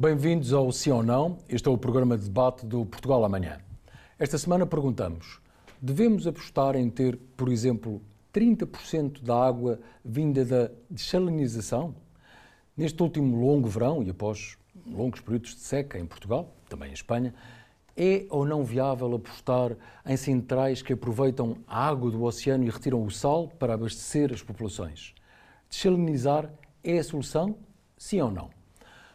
Bem-vindos ao Sim ou Não. Este é o programa de debate do Portugal Amanhã. Esta semana perguntamos: devemos apostar em ter, por exemplo, 30% da água vinda da desalinização? Neste último longo verão e após longos períodos de seca em Portugal, também em Espanha, é ou não viável apostar em centrais que aproveitam a água do oceano e retiram o sal para abastecer as populações? Desalinizar é a solução? Sim ou não?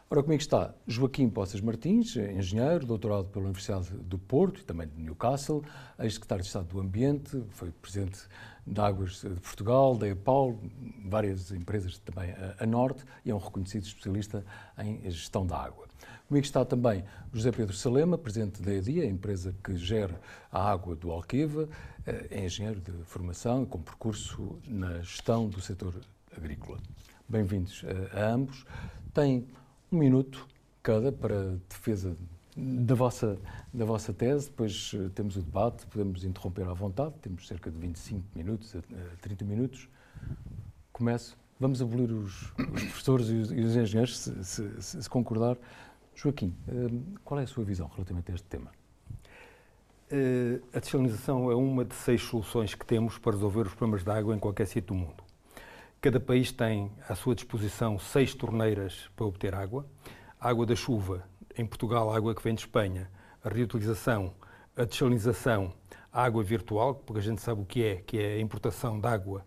Ora, comigo está Joaquim Poças Martins, engenheiro, doutorado pela Universidade do Porto e também de Newcastle, ex-secretário de Estado do Ambiente, foi presidente da Águas de Portugal, da EPAL, várias empresas também a, norte e é um reconhecido especialista em gestão da água. Comigo está também José Pedro Salema, presidente da EDIA, a empresa que gera a água do Alqueva, é engenheiro de formação com percurso na gestão do setor agrícola. Bem-vindos a, a ambos. Tem um minuto cada para defesa da vossa, da vossa tese, depois eh, temos o debate, podemos interromper à vontade, temos cerca de 25 minutos a 30 minutos. Começo. Vamos abolir os, os professores e os, e os engenheiros, se, se, se, concordar. Joaquim, eh, qual é a sua visão relativamente a este tema? Eh, a desalinização é uma de seis soluções que temos para resolver os problemas de água em qualquer sítio do mundo. Cada país tem à sua disposição seis torneiras para obter água. Água da chuva, em Portugal, água que vem de Espanha, a reutilização, a desalinização, a água virtual, porque a gente sabe o que é, que é a importação de água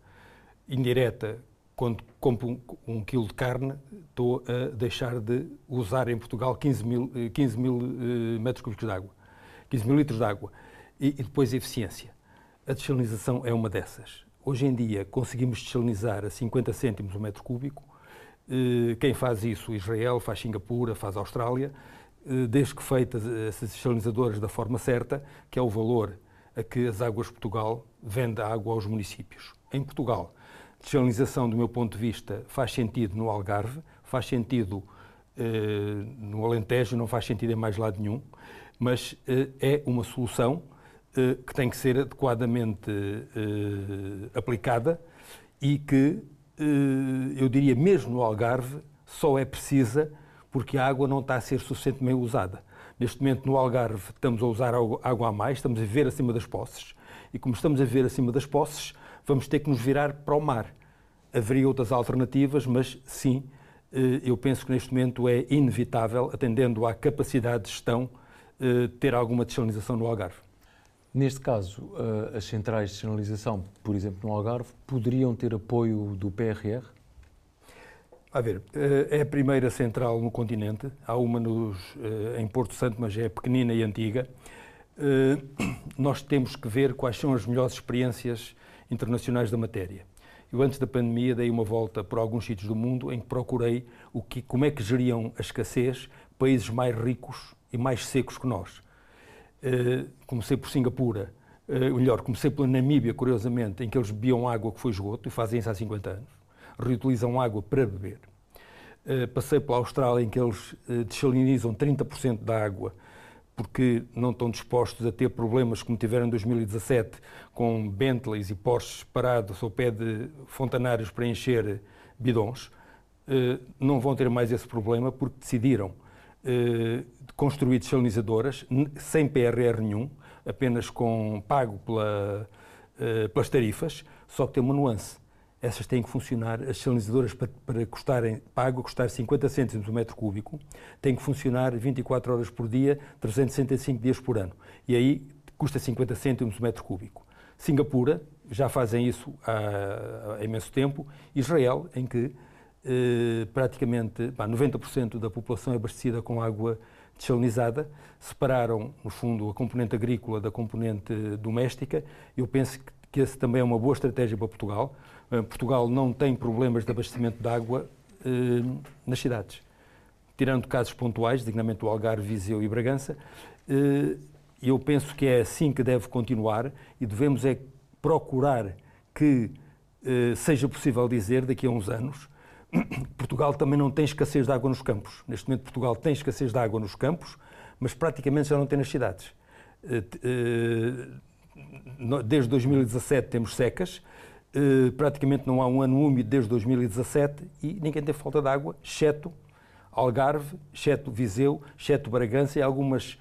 indireta. Quando compro um, um quilo de carne, estou a deixar de usar em Portugal 15 mil, 15 eh, mil uh, metros cúbicos de água, 15 mil litros de água. E, e depois a eficiência. A desalinização é uma dessas. Hoje em dia conseguimos desalinizar a 50 cêntimos o metro cúbico. Eh, quem faz isso? Israel, faz Singapura, faz Austrália. Eh, desde que feitas essas desalinizadoras da forma certa, que é o valor a que as Águas de Portugal vende a água aos municípios. Em Portugal, desalinização, do meu ponto de vista, faz sentido no Algarve, faz sentido eh, no Alentejo, não faz sentido em mais lado nenhum, mas é uma solução que tem que ser adequadamente eh, aplicada e que, eh, eu diria, mesmo no Algarve, só é precisa porque a água não está a ser suficientemente usada. Neste momento, no Algarve, estamos a usar água a mais, estamos a ver acima das posses, e como estamos a ver acima das posses, vamos ter que nos virar para o mar. Haveria outras alternativas, mas sim, eu penso que neste momento é inevitável, atendendo à capacidade de gestão, ter alguma desalinização no Algarve. Neste caso, eh, as centrais de sinalização, por exemplo, no Algarve, poderiam ter apoio do PRR? A ver, eh, é a primeira central no continente. Há uma nos, eh, em Porto Santo, mas é pequenina e antiga. Nós temos que ver quais são as melhores experiências internacionais da matéria. Eu, antes da pandemia, dei uma volta por alguns sítios do mundo em que procurei o que, como é que geriam a escassez países mais ricos e mais secos que nós. Eh, comecei por Singapura, uh, melhor, comecei pela Namíbia, curiosamente, em que eles bebiam água que foi esgoto, e fazem isso há 50 anos, reutilizam água para beber. Uh, passei pela Austrália, em que eles uh, desalinizam 30% da água, porque não estão dispostos a ter problemas como tiveram em 2017, com Bentleys e Porsches parados ao pé de fontanários para encher bidons. não vão ter mais esse problema porque decidiram de construir desalinizadoras sem PRR nenhum, apenas com pago pela, uh, pelas tarifas, só que tem uma nuance. Essas têm que funcionar, as desalinizadoras para, para custarem, pago, custar 50 cêntimos o metro cúbico, têm que funcionar 24 horas por dia, 365 dias por ano. E aí custa 50 cêntimos o metro cúbico. Singapura, já fazem isso há, há imenso tempo. Israel, em que eh, praticamente bah, 90% da população é abastecida com água desalinizada, separaram, no fundo, a componente agrícola da componente doméstica. Eu penso que esse também é uma boa estratégia para Portugal. Eh, Portugal não tem problemas de abastecimento de água eh, nas cidades. Tirando casos pontuais, dignamente o Algarve, Viseu e Bragança, eh, eu penso que é assim que deve continuar e devemos é procurar que seja possível dizer, daqui a uns anos, Portugal também não tem escassez de água nos campos. Neste momento, Portugal tem escassez de água nos campos, mas praticamente já não tem nas cidades. Eh, eh, desde 2017 temos secas, eh, praticamente não há um ano úmido desde 2017 e ninguém tem falta de água, exceto Algarve, exceto Viseu, exceto Bragança e algumas,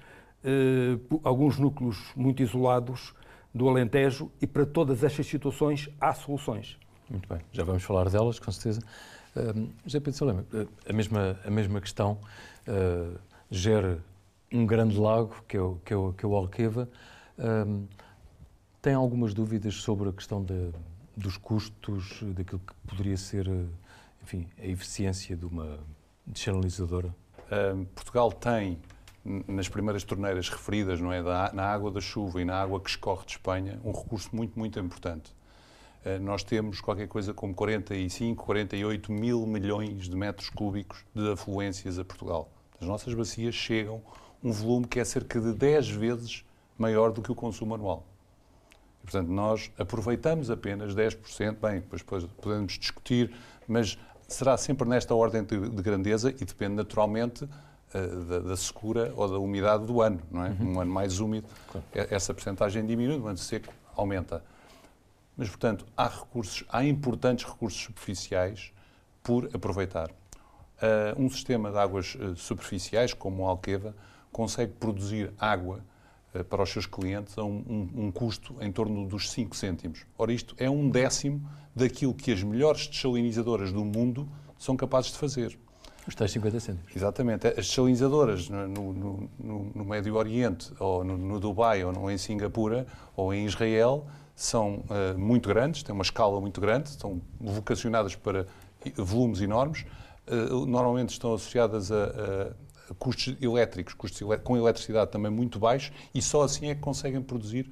alguns núcleos muito isolados do Alentejo e para todas estas situações há soluções. Muito bem, já vamos falar delas, com certeza. José Pedro Salema, a mesma, a mesma questão uh, gera um grande lago, que é o, que é o, que é o Alqueva. Uh, tem algumas dúvidas sobre a questão de, dos custos, daquilo que poderia ser, enfim, a eficiência de uma desalinizadora? Portugal tem, nas primeiras torneiras referidas, não é, na água da chuva e na água que escorre de Espanha, um recurso muito, muito importante. Uh, nós temos qualquer coisa como 45, 48 mil milhões de metros cúbicos de afluências a Portugal. As nossas bacias chegam um volume que é cerca de 10 vezes maior do que o consumo anual. E, portanto, nós aproveitamos apenas 10%, bem, depois podemos discutir, mas será sempre nesta ordem de, de grandeza e depende naturalmente uh, da, da, secura ou da umidade do ano, não é? Uhum. Um ano mais úmido, claro. essa percentagem diminui, um ano seco aumenta. Mas, portanto, há recursos, há importantes recursos superficiais por aproveitar. Uh, um sistema de águas uh, superficiais, como o Alqueva, consegue produzir água uh, para os seus clientes a um, um, um, custo em torno dos 5 cêntimos. Ora, isto é um décimo daquilo que as melhores desalinizadoras do mundo são capazes de fazer. Os tais 50 cêntimos. Exatamente. As desalinizadoras no, no, no, no, Médio Oriente, ou no, Dubai, ou em Singapura, ou em Israel, são uh, muito grandes, têm uma escala muito grande, estão vocacionadas para volumes enormes, uh, normalmente estão associadas a, a custos elétricos, custos com eletricidade também muito baixos, e só assim é que conseguem produzir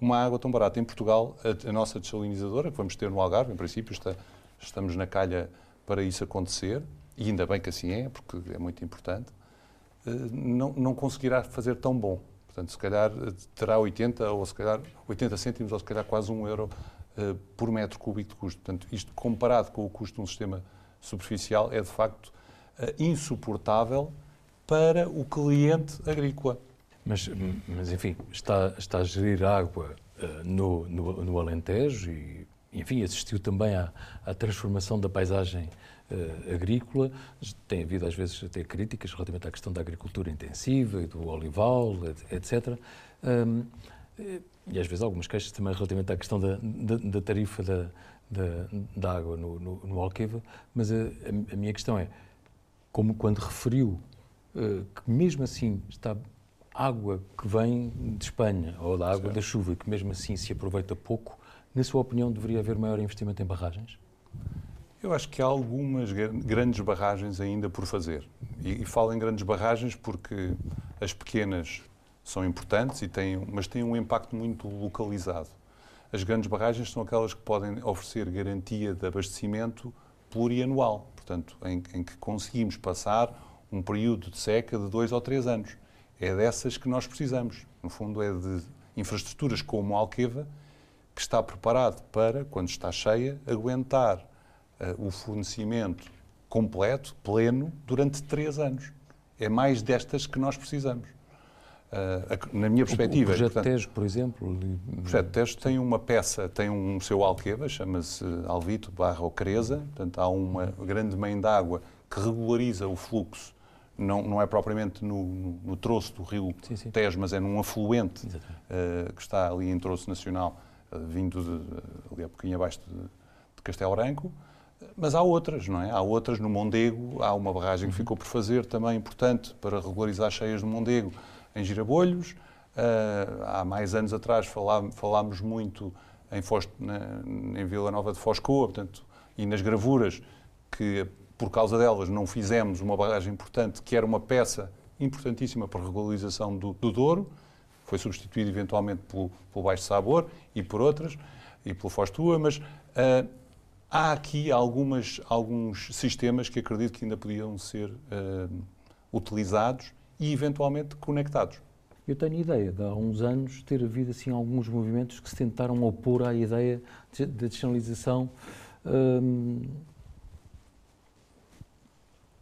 uma água tão barata. Em Portugal, a, a nossa desalinizadora, que vamos ter no Algarve, em princípio, está, estamos na calha para isso acontecer, e ainda bem que assim é, porque é muito importante, uh, não, não conseguirá fazer tão bom. Portanto, se calhar eh, terá 80 ou se calhar 80 cêntimos ou se calhar quase um euro uh, por metro cúbico de custo. Portanto, isto comparado com o custo de um sistema superficial é de facto uh, insuportável para o cliente agrícola. Mas, mas enfim, está, está a gerir água uh, no, no, no, Alentejo e, enfim, assistiu também à, à transformação da paisagem uh, agrícola. Tem havido, às vezes, até críticas relativamente à questão da agricultura intensiva e do olival, etc. Um, e às vezes algumas queixas também relativamente à questão da, da, da tarifa da, da, da, água no, no, no Alqueva, mas a, a, minha questão é, como quando referiu uh, que mesmo assim está água que vem de Espanha ou da água certo. da chuva que mesmo assim se aproveita pouco, na sua opinião deveria haver maior investimento em barragens? Eu acho que há algumas grandes barragens ainda por fazer. E, e falo em grandes barragens porque as pequenas são importantes, e têm, mas têm um impacto muito localizado. As grandes barragens são aquelas que podem oferecer garantia de abastecimento plurianual, portanto, em, em que conseguimos passar um período de seca de dois ou três anos. É dessas que nós precisamos. No fundo, é de infraestruturas como a Alqueva, que está preparado para, quando está cheia, aguentar uh, o fornecimento completo, pleno, durante três anos. É mais destas que nós precisamos. Uh, na minha perspectiva. O projeto portanto, Tejo, por exemplo? O projeto Tejo tem uma peça, tem um seu alqueva, chama-se Alvito barra Ocreza, portanto há uma grande main d'água que regulariza o fluxo, não, não é propriamente no, no, no troço do rio sim, sim. Tejo, mas é num afluente uh, que está ali em troço nacional, vindo de, ali a pouquinho abaixo de, de Castelo Branco, mas há outras, não é? Há outras no Mondego, há uma barragem que uhum. ficou por fazer também importante para regularizar as cheias do Mondego em Girabolhos. Uh, há mais anos atrás falá, falámos muito em, Foz, na, em Vila Nova de Foscoa, portanto, e nas gravuras, que por causa delas não fizemos uma barragem importante, que era uma peça importantíssima para a regularização do, do Douro, foi substituído eventualmente pelo, pelo Baixo Sabor e por outras, e pelo Foz Tua, mas uh, há aqui algumas, alguns sistemas que acredito que ainda podiam ser uh, utilizados e eventualmente conectados. Eu tenho ideia de há uns anos ter havido assim alguns movimentos que se tentaram opor à ideia de descentralização. Hum,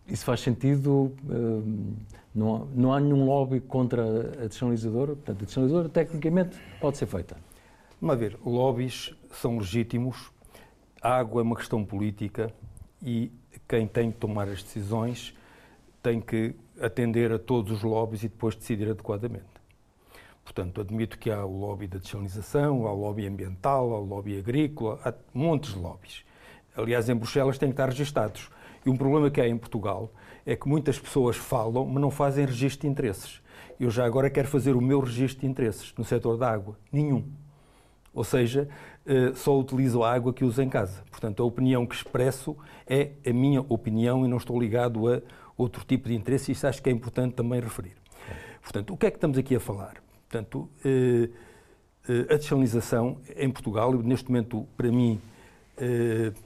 isso faz sentido? Hum, não, há, não há nenhum lobby contra a descentralizadora? Portanto, a descentralizadora tecnicamente pode ser feita. Vamos ver, lobbies são legítimos, a água é uma questão política e quem tem de tomar as decisões tem que atender a todos os lobbies e depois decidir adequadamente. Portanto, admito que há o lobby da desalinização, há o lobby ambiental, há o lobby agrícola, há montes de lobbies. Aliás, em Bruxelas têm que estar registados. E um problema que há em Portugal é que muitas pessoas falam, mas não fazem registro de interesses. Eu já agora quero fazer o meu registro de interesses no setor da água. Nenhum. Ou seja, eh, só utilizo a água que uso em casa. Portanto, a opinião que expresso é a minha opinião e não estou ligado a outro tipo de interesse, isso acho que é importante também referir. Portanto, o que é que estamos aqui a falar? Portanto, eh, eh, a desalinização em Portugal, neste momento, para mim,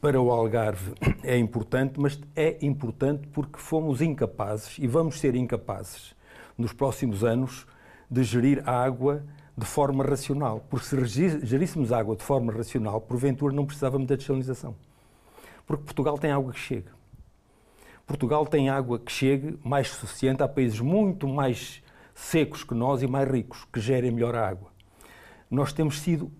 para o Algarve é importante, mas é importante porque fomos incapazes e vamos ser incapazes nos próximos anos de gerir a água de forma racional. Porque se geríssemos água de forma racional, porventura não precisávamos da desalinização. Porque Portugal tem água que chega. Portugal tem água que chegue mais suficiente a países muito mais secos que nós e mais ricos, que gerem melhor a água. Nós temos sido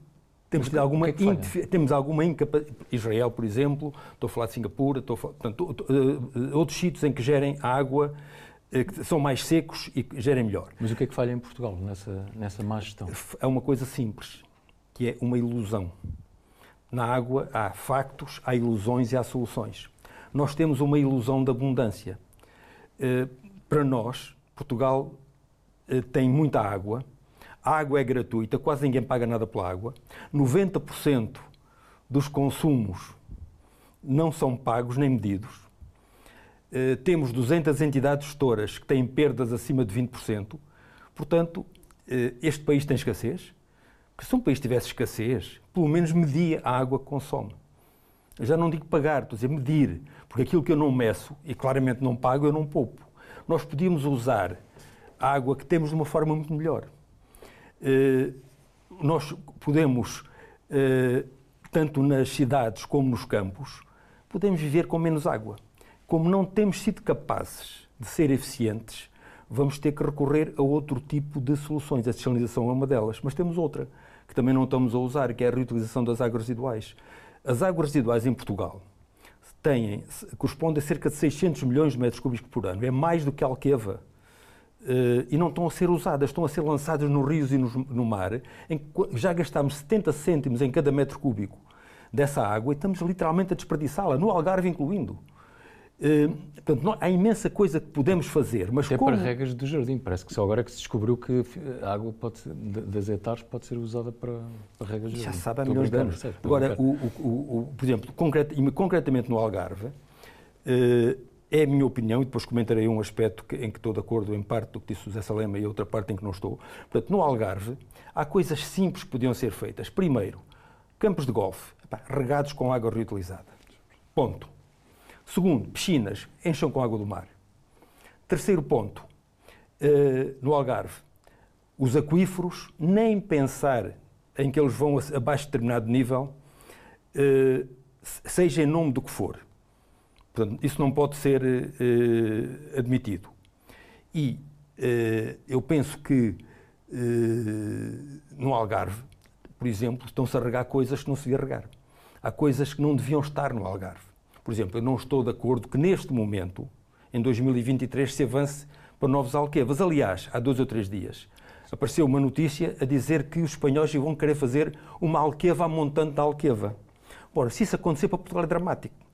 temos alguma, é temos alguma incapacidade. Israel, por exemplo, estou a falar de Singapura, estou a falar, portanto, eh, outros sítios em que gerem água eh, que são mais secos e que gerem melhor. Mas o que é que falha em Portugal nessa, nessa má gestão? É uma coisa simples, que é uma ilusão. Na água há factos, há ilusões e há soluções. Nós temos uma ilusão de abundância. Eh, para nós, Portugal tem muita água, a água é gratuita, quase ninguém paga nada pela água, 90% dos consumos não são pagos nem medidos eh, temos 200 entidades gestoras que têm perdas acima de 20%. Portanto, eh, este país tem escassez. Porque se um país tivesse escassez, pelo menos media a água que consome. Já não digo pagar, estou a dizer medir. Porque aquilo que eu não meço e claramente não pago, eu não poupo. Nós podíamos usar a água que temos de uma forma muito melhor. Eh, nós podemos, tanto nas cidades como nos campos, podemos viver com menos água como não temos sido capazes de ser eficientes, vamos ter que recorrer a outro tipo de soluções. A desalinização é uma delas, mas temos outra, que também não estamos a usar, que é a reutilização das águas residuais. As águas residuais em Portugal têm, correspondem a cerca de 600 milhões de metros cúbicos por ano. É mais do que a Alqueva. Uh, e não estão a ser usadas, estão a ser lançadas nos rios e no, mar, em que já gastámos 70 cêntimos em cada metro cúbico dessa água e estamos literalmente a desperdiçá-la, no Algarve incluindo. Uh, portanto, não, há imensa coisa que podemos fazer, mas Até como... para regas do jardim, parece que só agora é que se descobriu que a água pode das hectares pode ser usada para, para regas do jardim. Já sabe há milhões de anos. Agora, o, o, o, por exemplo, concret, concretamente no Algarve, uh, é a minha opinião, e depois comentarei um aspecto em que estou de acordo em parte do que disse o José Salema e outra parte em que não estou. Portanto, no Algarve, há coisas simples que podiam ser feitas. Primeiro, campos de golfe, regados com água reutilizada. Ponto. Segundo, piscinas encham com água do mar. Terceiro ponto, uh, no Algarve, os aquíferos, nem pensar em que eles vão abaixo de determinado nível, uh, seja em nome do que for. Portanto, isso não pode ser uh, admitido. E eu penso que no Algarve, por exemplo, estão-se a regar coisas que não se devia regar. Há coisas que não deviam estar no Algarve. Por exemplo, eu não estou de acordo que neste momento, em 2023, se avance para novos alquevas. Aliás, há dois ou três dias, apareceu uma notícia a dizer que os espanhóis vão querer fazer uma alqueva a montante da alqueva. Ora, se isso acontecer para Portugal é dramático.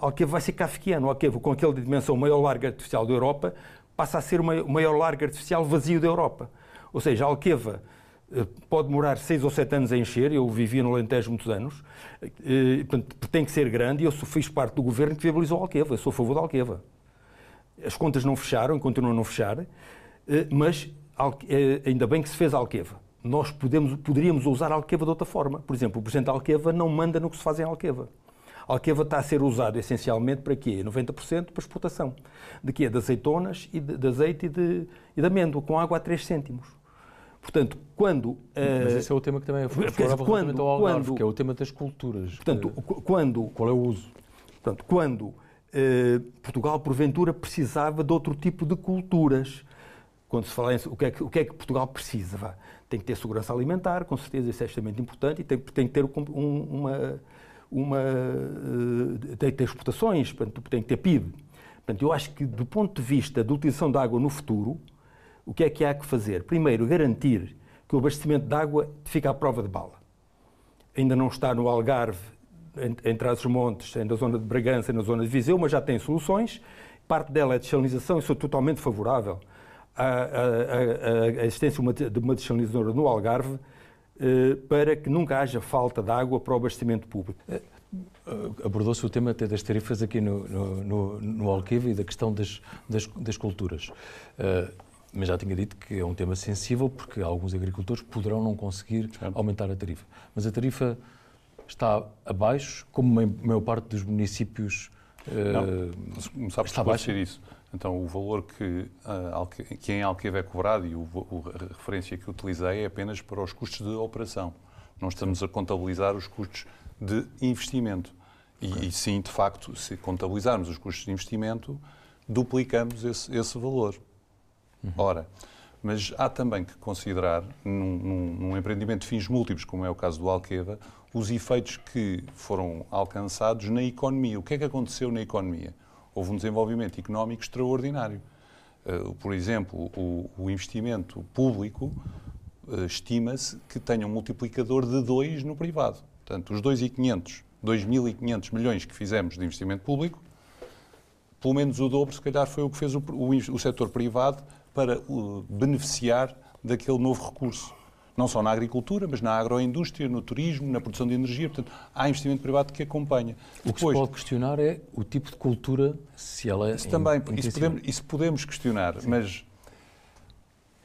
Alqueva vai ser kafkiano. Alqueva, com aquela dimensão maior larga artificial da Europa, passa a ser o maior larga artificial vazio da Europa. Ou seja, alqueva eh, pode demorar seis ou sete anos a encher, eu vivia no Alentejo muitos anos, eh, portanto, tem que ser grande e eu fiz parte do governo que viabilizou Alqueva, eu sou a favor da Alqueva. As contas não fecharam, continuam a não fechar, eh, mas ainda bem que se fez Alqueva. Nós podemos, poderíamos usar Alqueva de outra forma. Por exemplo, o Presidente Alqueva não manda no que se faz em Alqueva. Alqueva está a ser usado essencialmente para quê? 90% para exportação. De quê? De azeitonas, e de, de azeite e de, e de amêndoa, com água a 3 cêntimos. Portanto, quando... Mas esse é o tema que também explorava quando, ao Algarve, quando, que é o tema das culturas. Portanto, que, quando... Qual é o uso? Portanto, quando eh, Portugal, porventura, precisava de outro tipo de culturas. Quando se fala em o que é que, o que, é que Portugal precisa, vá. tem que ter segurança alimentar, com certeza isso é extremamente importante, e tem, tem que ter um, uma... uma uh, tem que ter exportações, portanto, tem que ter PIB. Portanto, eu acho que, do ponto de vista da utilização da água no futuro, o que é que há que fazer? Primeiro, garantir que o abastecimento de água fica à prova de bala. Ainda não está no Algarve, entre as montes na zona de Bragança na zona de Viseu, mas já tem soluções. Parte dela é desalinização e sou totalmente favorável à, à, à, à existência de uma desalinizadora no Algarve eh, para que nunca haja falta de água para o abastecimento público. Eh, abordou-se o tema até das tarifas aqui no, no, no, no Alqueva e da questão das, das, das culturas. Uh, mas já tinha dito que é um tema sensível porque alguns agricultores poderão não conseguir aumentar a tarifa. Mas a tarifa está abaixo, como a maior parte dos municípios uh, não, começar por está abaixo. isso. Então, o valor que, uh, que em Alqueva é cobrado e o, o, a referência que utilizei é apenas para os custos de operação. Não estamos a contabilizar os custos de investimento. E, okay. e, sim, de facto, se contabilizarmos os custos de investimento, duplicamos esse, esse valor. Uhum. Ora, mas há também que considerar, num, num, num, empreendimento de fins múltiplos, como é o caso do Alqueva, os efeitos que foram alcançados na economia. O que é que aconteceu na economia? Houve um desenvolvimento económico extraordinário. Uh, por exemplo, o, investimento público uh, estima-se que tenha um multiplicador de 2 no privado. Portanto, os 2.500, 2.500 milhões que fizemos de investimento público, pelo menos o dobro, se calhar, foi o que fez o, o, o setor privado para uh, beneficiar daquele novo recurso. Não só na agricultura, mas na agroindústria, no turismo, na produção de energia. Portanto, há investimento privado que acompanha. O que Depois, se pode questionar é o tipo de cultura, se ela é. Isso também, isso podemos, isso podemos questionar, Sim. mas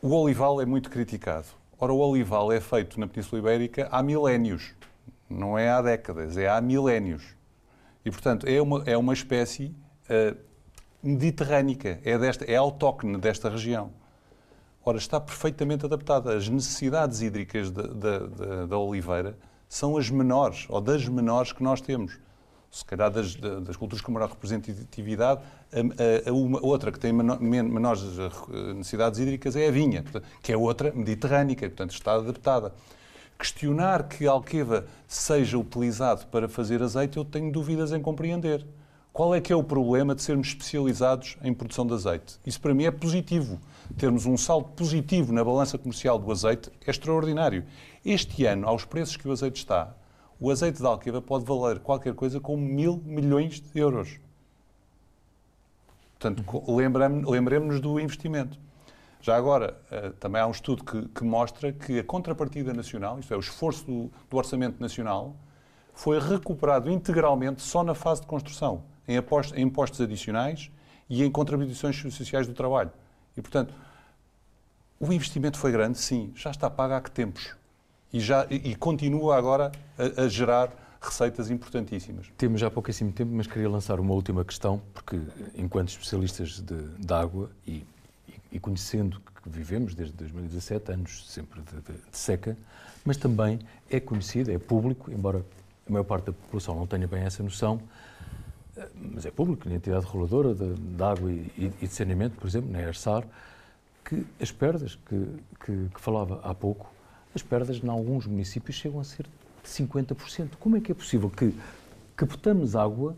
o olival é muito criticado. Ora, o olival é feito na Península Ibérica há milénios. Não é há décadas, é há milénios. E, portanto, é uma, é uma espécie uh, mediterrânica, é, desta, é autóctone desta região. Ora, está perfeitamente adaptada. As necessidades hídricas da, oliveira são as menores, ou das menores que nós temos. Se calhar das, das culturas com maior representatividade, a, a, uma, outra que tem menor, menores necessidades hídricas é a vinha, que é outra mediterrânica, portanto está adaptada. Questionar que a alqueva seja utilizado para fazer azeite, eu tenho dúvidas em compreender. Qual é que é o problema de sermos especializados em produção de azeite? Isso para mim é positivo. Termos um saldo positivo na balança comercial do azeite é extraordinário. Este ano, aos preços que o azeite está, o azeite de alqueva pode valer qualquer coisa como mil milhões de euros. Portanto, lembremos-nos do investimento. Já agora, eh, também há um estudo que, que, mostra que a contrapartida nacional, isto é, o esforço do, do, orçamento nacional, foi recuperado integralmente só na fase de construção, em, apostos, em impostos adicionais e em contribuições sociais do trabalho. E, portanto, o investimento foi grande, sim, já está pago há que tempos. E, já, e, continua agora a, a gerar receitas importantíssimas. Temos já pouquíssimo tempo, mas queria lançar uma última questão, porque enquanto especialistas de, de água e e conhecendo que vivemos desde 2017, anos sempre de, de, de, seca, mas também é conhecido, é público, embora a maior parte da população não tenha bem essa noção, mas é público, na entidade reguladora de, de água e, e, de saneamento, por exemplo, na ERSAR, que as perdas que, que, que falava há pouco, as perdas em alguns municípios chegam a ser de 50%. Como é que é possível que captamos água,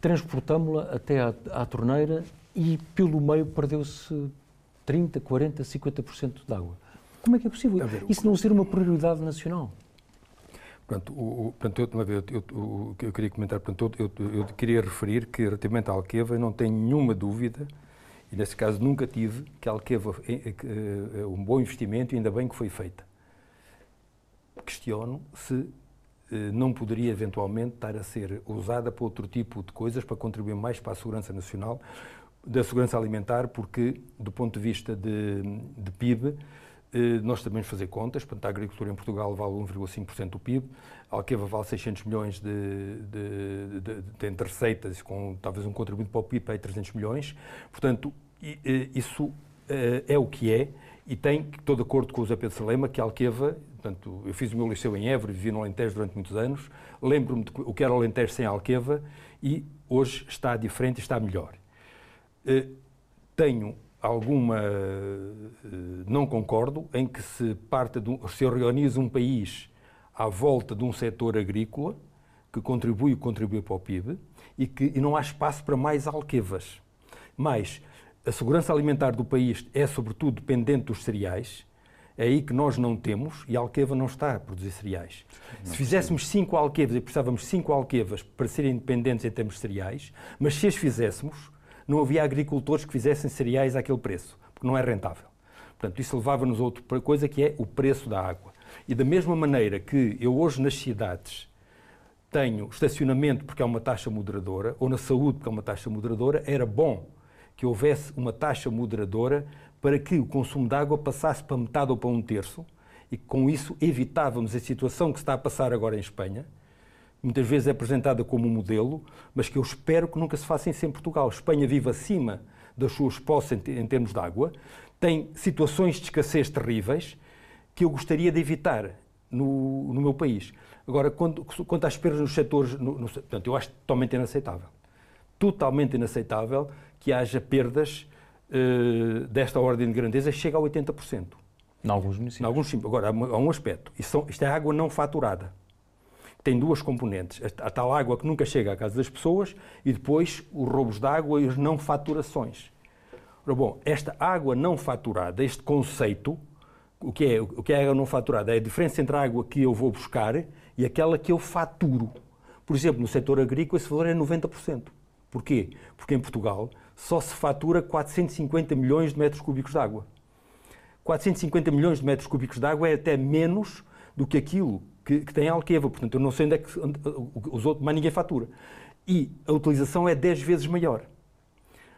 transportamos-la até à, à torneira e pelo meio perdeu-se 30, 40, 50% de água. Como é que é possível ver, isso não ser uma prioridade nacional? Pronto, o, o, pronto, eu, eu, eu, eu, queria comentar, pronto, eu, eu, queria referir que relativamente à Alqueva não tenho nenhuma dúvida, e nesse caso nunca tive, que a Alqueva é, um bom investimento e ainda bem que foi feita. Questiono se não poderia eventualmente estar a ser usada para outro tipo de coisas, para contribuir mais para a segurança nacional, da segurança alimentar, porque, do ponto de vista de, de PIB, nós sabemos fazer contas, portanto, a agricultura em Portugal vale 1,5% do PIB, a Alqueva vale 600 milhões de, de, de, de, receitas, com talvez um contributo para o PIB para 300 milhões. Portanto, eh, isso eh, é o que é e tem, estou de acordo com o Zé Pedro Salema, que a Alqueva, portanto, eu fiz o meu liceu em Évora, vivi no Alentejo durante muitos anos, lembro-me de o que era o Alentejo sem a Alqueva e hoje está diferente e está melhor. Eh, tenho alguma. Eh, não concordo em que se, parte de se organiza um país à volta de um setor agrícola que contribui contribui para o PIB e que e não há espaço para mais alquevas. mais a segurança alimentar do país é, sobretudo, dependente dos cereais. É aí que nós não temos e a Alqueva não está a produzir cereais. Não se fizéssemos cinco alquevas e precisávamos cinco alquevas para serem independentes em termos de cereais, mas se as fizéssemos, não havia agricultores que fizessem cereais àquele preço, porque não é rentável. Portanto, isso levava-nos a outra coisa que é o preço da água. E da mesma maneira que eu hoje nas cidades tenho estacionamento porque é uma taxa moderadora, ou na saúde porque é uma taxa moderadora, era bom que houvesse uma taxa moderadora para que o consumo de água passasse para metade ou para um terço e com isso evitávamos a situação que está a passar agora em Espanha, muitas vezes é apresentada como um modelo, mas que eu espero que nunca se faça isso em Portugal. Espanha vive acima das suas posses em, termos de água, tem situações de escassez terríveis que eu gostaria de evitar no, no meu país. Agora, quando, quanto às perdas nos setores, no, no, portanto, eu acho totalmente inaceitável. Totalmente inaceitável que haja perdas uh, desta ordem de grandeza, chega a 80%. Em alguns municípios. Em alguns, agora, há um aspecto. Isto, isto é água não faturada. Tem duas componentes. A, tal água que nunca chega à casa das pessoas e depois os roubos de água e as não faturações. Ora, bom, esta água não faturada, este conceito, o que, é, o que é água não faturada? É a diferença entre a água que eu vou buscar e aquela que eu faturo. Por exemplo, no setor agrícola esse valor é 90%. Porquê? Porque em Portugal só se fatura 450 milhões de metros cúbicos de água. 450 milhões de metros cúbicos de água é até menos do que aquilo que, que tem Alqueva. Portanto, eu não sei onde é que onde, os outros, mas ninguém fatura. E a utilização é 10 vezes maior.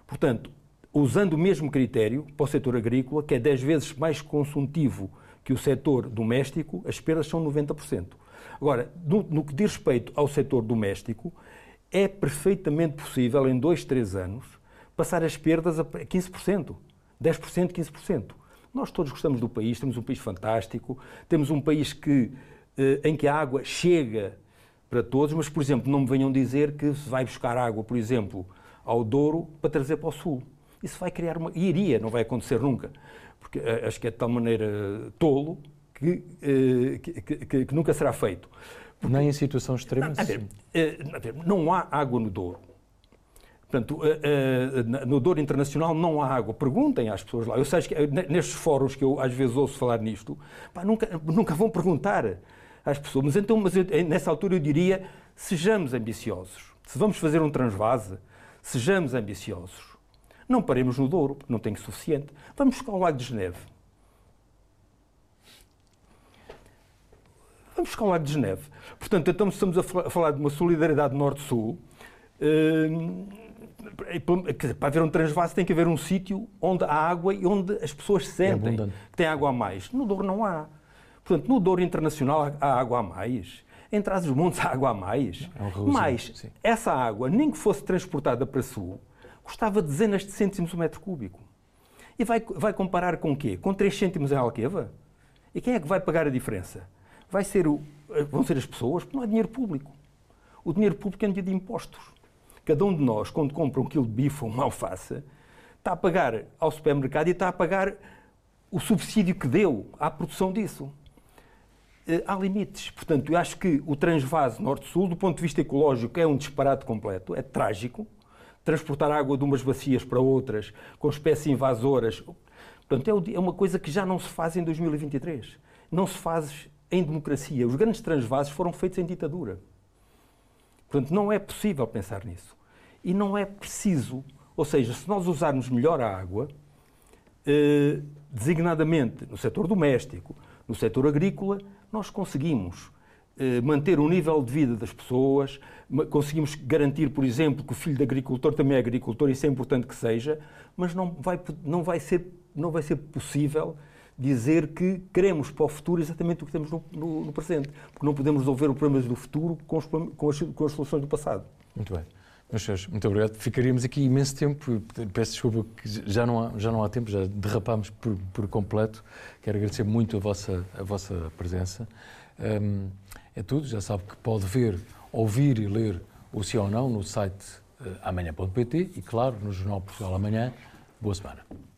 Portanto, usando o mesmo critério para o setor agrícola, que é 10 vezes mais consultivo que o setor doméstico, as perdas são 90%. Agora, no, no que diz respeito ao setor doméstico, é perfeitamente possível, em 2, 3 anos, passar as perdas a 15%, 10%, 15%. Nós todos gostamos do país, temos um país fantástico, temos um país que, em que a água chega para todos, mas, por exemplo, não me venham dizer que se vai buscar água, por exemplo, ao Douro para trazer para o Sul. Isso vai criar uma. E iria, não vai acontecer nunca. Porque eh, acho que é de tal maneira tolo que, eh, que, que, que nunca será feito. Porque, Nem em situação extrema? Não, não há água no Douro. Portanto, no Douro Internacional não há água. Perguntem às pessoas lá. Eu sei que nestes fóruns que eu às vezes ouço falar nisto, pá, nunca, nunca vão perguntar às pessoas. Mas então, mas eu, nessa altura eu diria, sejamos ambiciosos. Se vamos fazer um transvase, sejamos ambiciosos. Não paremos no Douro, porque não tem suficiente. Vamos buscar o Lago de Geneve. Vamos buscar o Lago de Geneve. Portanto, então estamos a falar de uma solidariedade norte-sul. Hum, para haver um transvase tem que haver um sítio onde há água e onde as pessoas sentem é que tem água a mais. No Douro não há. Portanto, no Douro Internacional há água a mais. Em Trás-os-Montes há água a mais. É um Mas sim. essa água, nem que fosse transportada para sul, custava dezenas de cêntimos o metro cúbico. E vai, vai comparar com o quê? Com 3 cêntimos em Alqueva? E quem é que vai pagar a diferença? Vai ser o, vão ser as pessoas, porque não é dinheiro público. O dinheiro público é dinheiro de impostos. Cada um de nós, quando compra um quilo de bife ou uma alface, está a pagar ao supermercado e está a pagar o subsídio que deu à produção disso. Eh, há limites. Portanto, eu acho que o transvase norte-sul, do ponto de vista ecológico, é um disparate completo, é trágico transportar água de umas bacias para outras, com espécies invasoras. Portanto, é, é uma coisa que já não se faz em 2023. Não se faz em democracia. Os grandes transvases foram feitos em ditadura. Portanto, não é possível pensar nisso. E não é preciso, ou seja, se nós usarmos melhor a água, eh, designadamente no setor doméstico, no setor agrícola, nós conseguimos eh, manter o nível de vida das pessoas, conseguimos garantir, por exemplo, que o filho de agricultor também é agricultor, isso é importante que seja, mas não vai, não vai, ser, não vai ser possível dizer que queremos para o futuro exatamente o que temos no, no, no presente, porque não podemos resolver os problemas do futuro com, os, com, as, com as soluções do passado. Muito bem. Meus muito obrigado. Ficaríamos aqui imenso tempo. Peço desculpa que já não há, já não há tempo, já derrapámos por, por completo. Quero agradecer muito a vossa, a vossa presença. Um, é tudo. Já sabe que pode ver, ouvir e ler o Sim ou Não no site uh, amanhã.pt e, claro, no Jornal Portugal Amanhã. Boa semana.